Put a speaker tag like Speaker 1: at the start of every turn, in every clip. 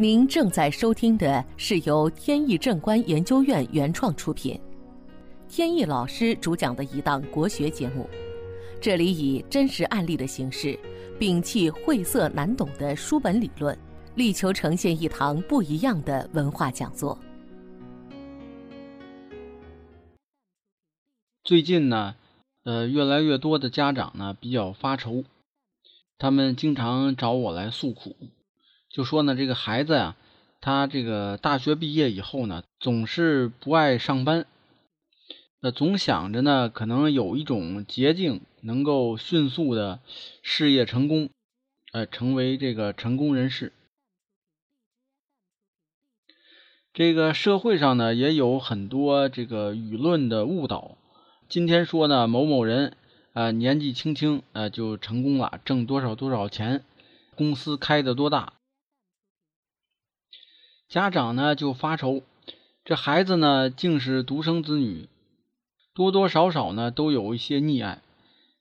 Speaker 1: 您正在收听的是由天意正观研究院原创出品，天意老师主讲的一档国学节目。这里以真实案例的形式，摒弃晦涩难懂的书本理论，力求呈现一堂不一样的文化讲座。
Speaker 2: 最近呢，呃，越来越多的家长呢比较发愁，他们经常找我来诉苦。就说呢，这个孩子呀，他这个大学毕业以后呢，总是不爱上班，呃，总想着呢，可能有一种捷径能够迅速的事业成功，呃，成为这个成功人士。这个社会上呢，也有很多这个舆论的误导。今天说呢，某某人啊，年纪轻轻呃就成功了，挣多少多少钱，公司开的多大。家长呢就发愁，这孩子呢竟是独生子女，多多少少呢都有一些溺爱。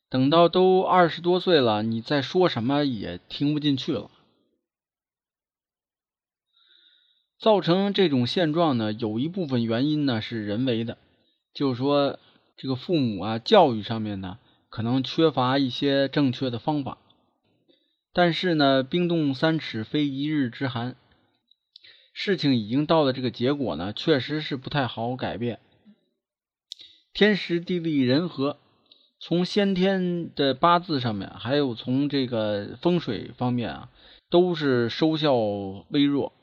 Speaker 2: 等到都二十多岁了，你再说什么也听不进去了。造成这种现状呢，有一部分原因呢是人为的，就是说这个父母啊教育上面呢可能缺乏一些正确的方法。但是呢，冰冻三尺非一日之寒。事情已经到了这个结果呢，确实是不太好改变。天时地利人和，从先天的八字上面，还有从这个风水方面啊，都是收效微弱。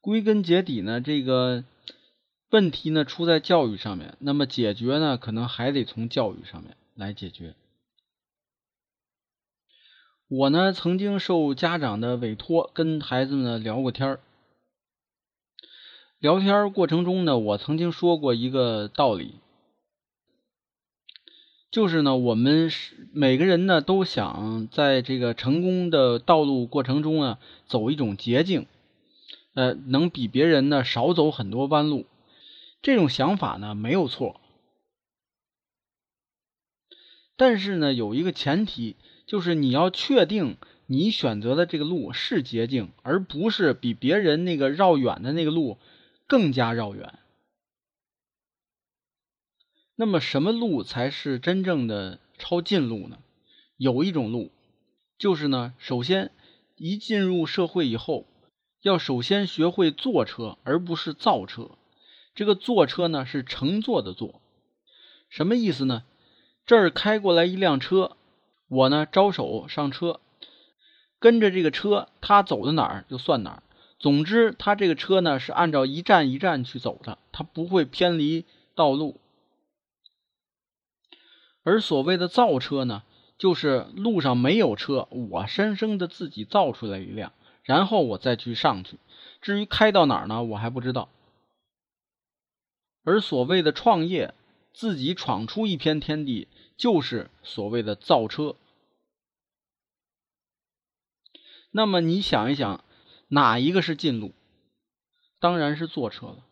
Speaker 2: 归根结底呢，这个问题呢出在教育上面，那么解决呢，可能还得从教育上面来解决。我呢，曾经受家长的委托，跟孩子们聊过天儿。聊天过程中呢，我曾经说过一个道理，就是呢，我们是每个人呢都想在这个成功的道路过程中啊，走一种捷径，呃，能比别人呢少走很多弯路。这种想法呢没有错，但是呢，有一个前提。就是你要确定你选择的这个路是捷径，而不是比别人那个绕远的那个路更加绕远。那么什么路才是真正的抄近路呢？有一种路，就是呢，首先一进入社会以后，要首先学会坐车，而不是造车。这个坐车呢，是乘坐的坐。什么意思呢？这儿开过来一辆车。我呢，招手上车，跟着这个车，他走到哪儿就算哪儿。总之，他这个车呢是按照一站一站去走的，他不会偏离道路。而所谓的造车呢，就是路上没有车，我生生的自己造出来一辆，然后我再去上去。至于开到哪儿呢，我还不知道。而所谓的创业，自己闯出一片天地，就是所谓的造车。那么你想一想，哪一个是近路？当然是坐车了。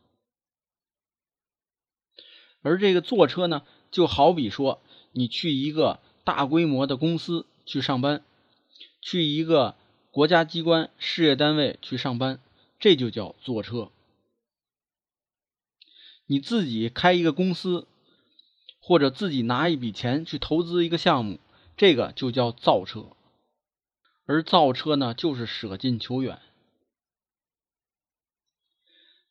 Speaker 2: 而这个坐车呢，就好比说，你去一个大规模的公司去上班，去一个国家机关、事业单位去上班，这就叫坐车。你自己开一个公司，或者自己拿一笔钱去投资一个项目，这个就叫造车。而造车呢，就是舍近求远。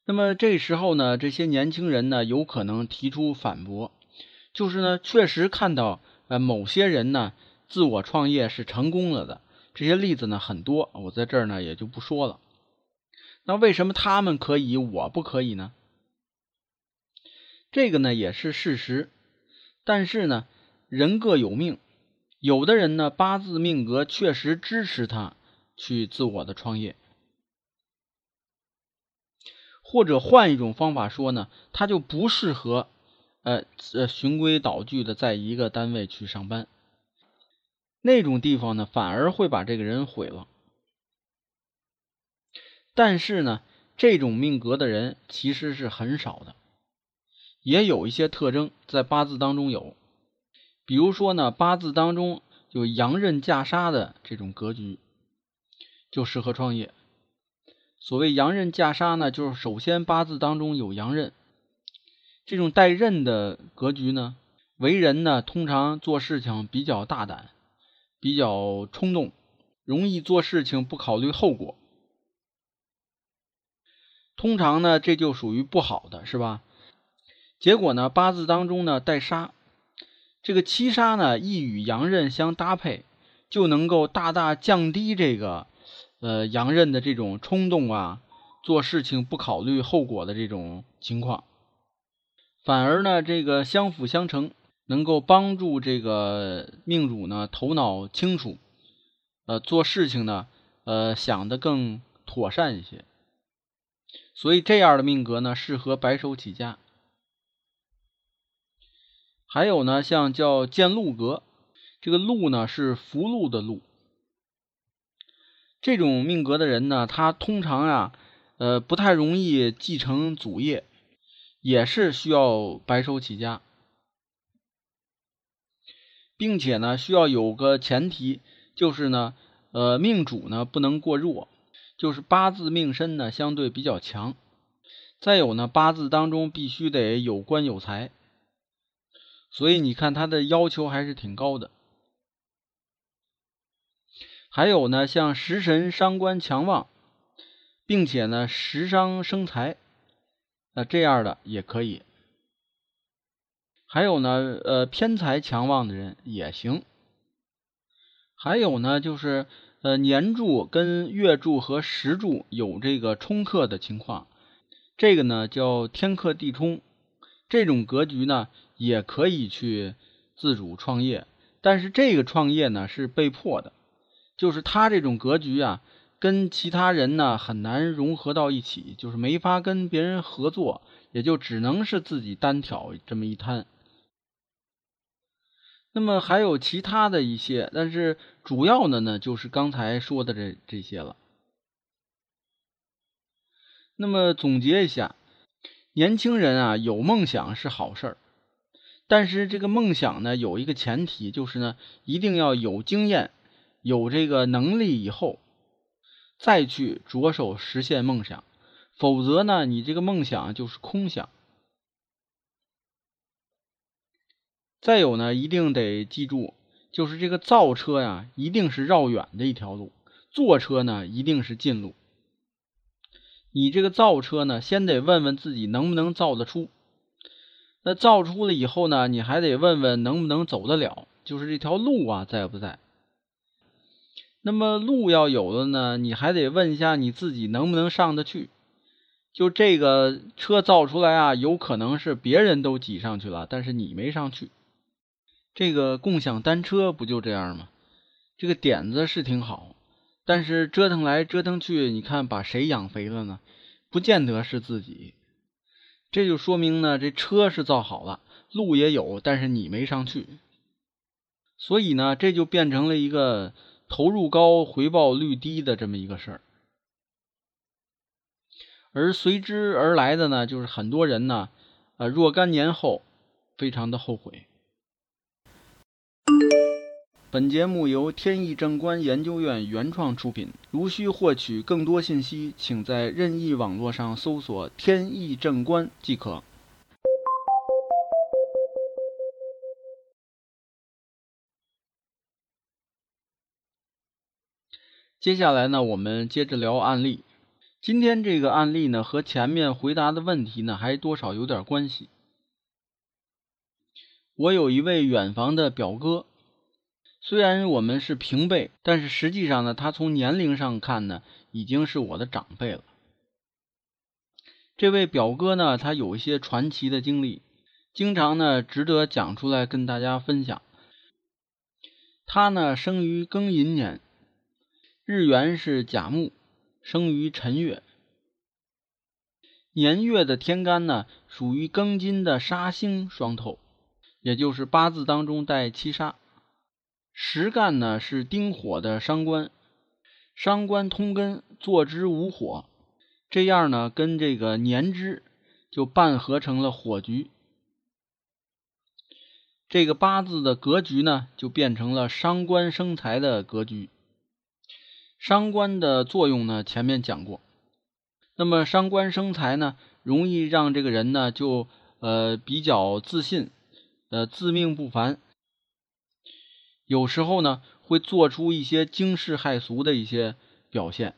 Speaker 2: 那么这时候呢，这些年轻人呢，有可能提出反驳，就是呢，确实看到呃某些人呢，自我创业是成功了的，这些例子呢很多，我在这儿呢也就不说了。那为什么他们可以，我不可以呢？这个呢也是事实，但是呢，人各有命。有的人呢，八字命格确实支持他去自我的创业，或者换一种方法说呢，他就不适合呃呃循规蹈矩的在一个单位去上班，那种地方呢，反而会把这个人毁了。但是呢，这种命格的人其实是很少的，也有一些特征在八字当中有。比如说呢，八字当中有阳刃架杀的这种格局，就适合创业。所谓阳刃架杀呢，就是首先八字当中有阳刃，这种带刃的格局呢，为人呢通常做事情比较大胆，比较冲动，容易做事情不考虑后果。通常呢，这就属于不好的，是吧？结果呢，八字当中呢带杀，这个七杀呢一与阳刃相搭配，就能够大大降低这个呃阳刃的这种冲动啊，做事情不考虑后果的这种情况，反而呢这个相辅相成，能够帮助这个命主呢头脑清楚，呃做事情呢呃想得更妥善一些。所以这样的命格呢，适合白手起家。还有呢，像叫建禄格，这个禄呢是福禄的禄。这种命格的人呢，他通常啊，呃，不太容易继承祖业，也是需要白手起家，并且呢，需要有个前提，就是呢，呃，命主呢不能过弱。就是八字命身呢相对比较强，再有呢八字当中必须得有官有财，所以你看他的要求还是挺高的。还有呢像食神伤官强旺，并且呢食伤生财，那这样的也可以。还有呢呃偏财强旺的人也行。还有呢就是。呃，年柱跟月柱和时柱有这个冲克的情况，这个呢叫天克地冲，这种格局呢也可以去自主创业，但是这个创业呢是被迫的，就是他这种格局啊，跟其他人呢很难融合到一起，就是没法跟别人合作，也就只能是自己单挑这么一摊。那么还有其他的一些，但是主要的呢，就是刚才说的这这些了。那么总结一下，年轻人啊有梦想是好事儿，但是这个梦想呢有一个前提，就是呢一定要有经验、有这个能力以后，再去着手实现梦想，否则呢你这个梦想就是空想。再有呢，一定得记住，就是这个造车呀，一定是绕远的一条路；坐车呢，一定是近路。你这个造车呢，先得问问自己能不能造得出。那造出了以后呢，你还得问问能不能走得了，就是这条路啊在不在。那么路要有了呢，你还得问一下你自己能不能上得去。就这个车造出来啊，有可能是别人都挤上去了，但是你没上去。这个共享单车不就这样吗？这个点子是挺好，但是折腾来折腾去，你看把谁养肥了呢？不见得是自己。这就说明呢，这车是造好了，路也有，但是你没上去。所以呢，这就变成了一个投入高、回报率低的这么一个事儿。而随之而来的呢，就是很多人呢，呃，若干年后非常的后悔。本节目由天意正观研究院原创出品。如需获取更多信息，请在任意网络上搜索“天意正观”即可。接下来呢，我们接着聊案例。今天这个案例呢，和前面回答的问题呢，还多少有点关系。我有一位远房的表哥。虽然我们是平辈，但是实际上呢，他从年龄上看呢，已经是我的长辈了。这位表哥呢，他有一些传奇的经历，经常呢值得讲出来跟大家分享。他呢生于庚寅年，日元是甲木，生于辰月，年月的天干呢属于庚金的杀星双透，也就是八字当中带七杀。实干呢是丁火的伤官，伤官通根，坐之无火，这样呢跟这个年支就半合成了火局，这个八字的格局呢就变成了伤官生财的格局。伤官的作用呢前面讲过，那么伤官生财呢，容易让这个人呢就呃比较自信，呃自命不凡，有时候呢会做出一些惊世骇俗的一些表现，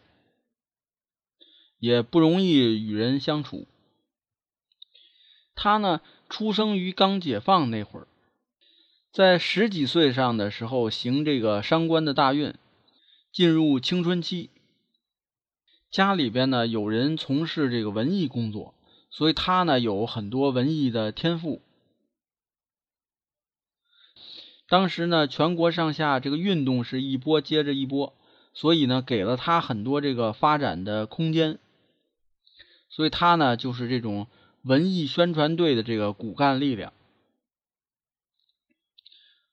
Speaker 2: 也不容易与人相处。他呢出生于刚解放那会儿，在十几岁上的时候行这个伤官的大运，进入青春期。家里边呢有人从事这个文艺工作，所以他呢有很多文艺的天赋。当时呢全国上下这个运动是一波接着一波，所以呢给了他很多这个发展的空间。所以他呢就是这种文艺宣传队的这个骨干力量。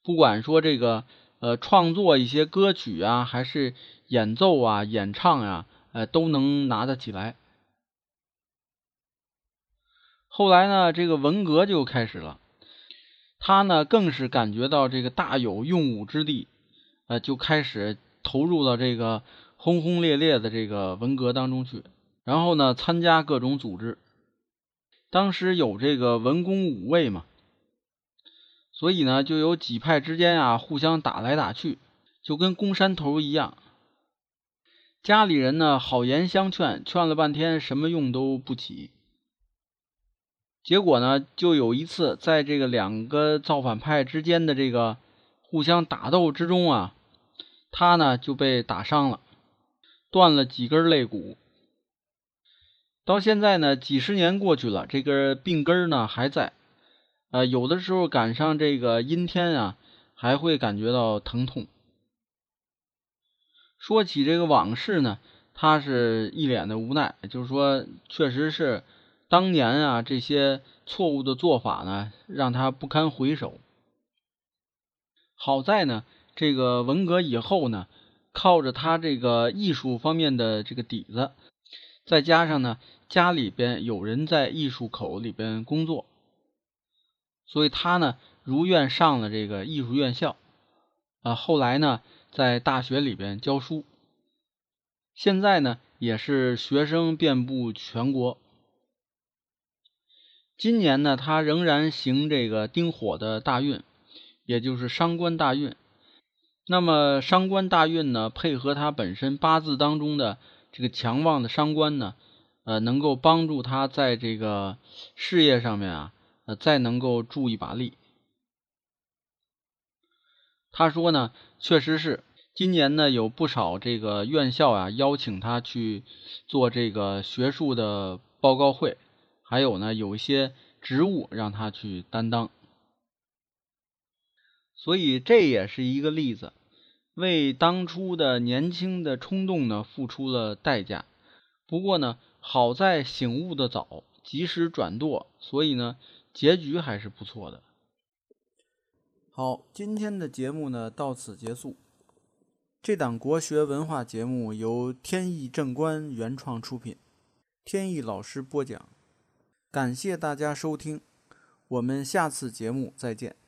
Speaker 2: 不管说这个呃创作一些歌曲啊，还是演奏啊、演唱啊。呃，都能拿得起来。后来呢，这个文革就开始了，他呢更是感觉到这个大有用武之地，呃，就开始投入到这个轰轰烈烈的这个文革当中去。然后呢，参加各种组织。当时有这个文工五卫嘛，所以呢，就有几派之间啊互相打来打去，就跟攻山头一样。家里人呢，好言相劝，劝了半天，什么用都不起。结果呢，就有一次，在这个两个造反派之间的这个互相打斗之中啊，他呢就被打伤了，断了几根肋骨。到现在呢，几十年过去了，这个病根呢还在。呃，有的时候赶上这个阴天啊，还会感觉到疼痛。说起这个往事呢，他是一脸的无奈，就是说，确实是当年啊这些错误的做法呢，让他不堪回首。好在呢，这个文革以后呢，靠着他这个艺术方面的这个底子，再加上呢家里边有人在艺术口里边工作，所以他呢如愿上了这个艺术院校。啊，后来呢？在大学里边教书，现在呢也是学生遍布全国。今年呢，他仍然行这个丁火的大运，也就是伤官大运。那么伤官大运呢，配合他本身八字当中的这个强旺的伤官呢，呃，能够帮助他在这个事业上面啊，呃，再能够助一把力。他说呢，确实是今年呢有不少这个院校啊邀请他去做这个学术的报告会，还有呢有一些职务让他去担当，所以这也是一个例子，为当初的年轻的冲动呢付出了代价。不过呢，好在醒悟的早，及时转舵，所以呢结局还是不错的。好，今天的节目呢到此结束。这档国学文化节目由天意正观原创出品，天意老师播讲。感谢大家收听，我们下次节目再见。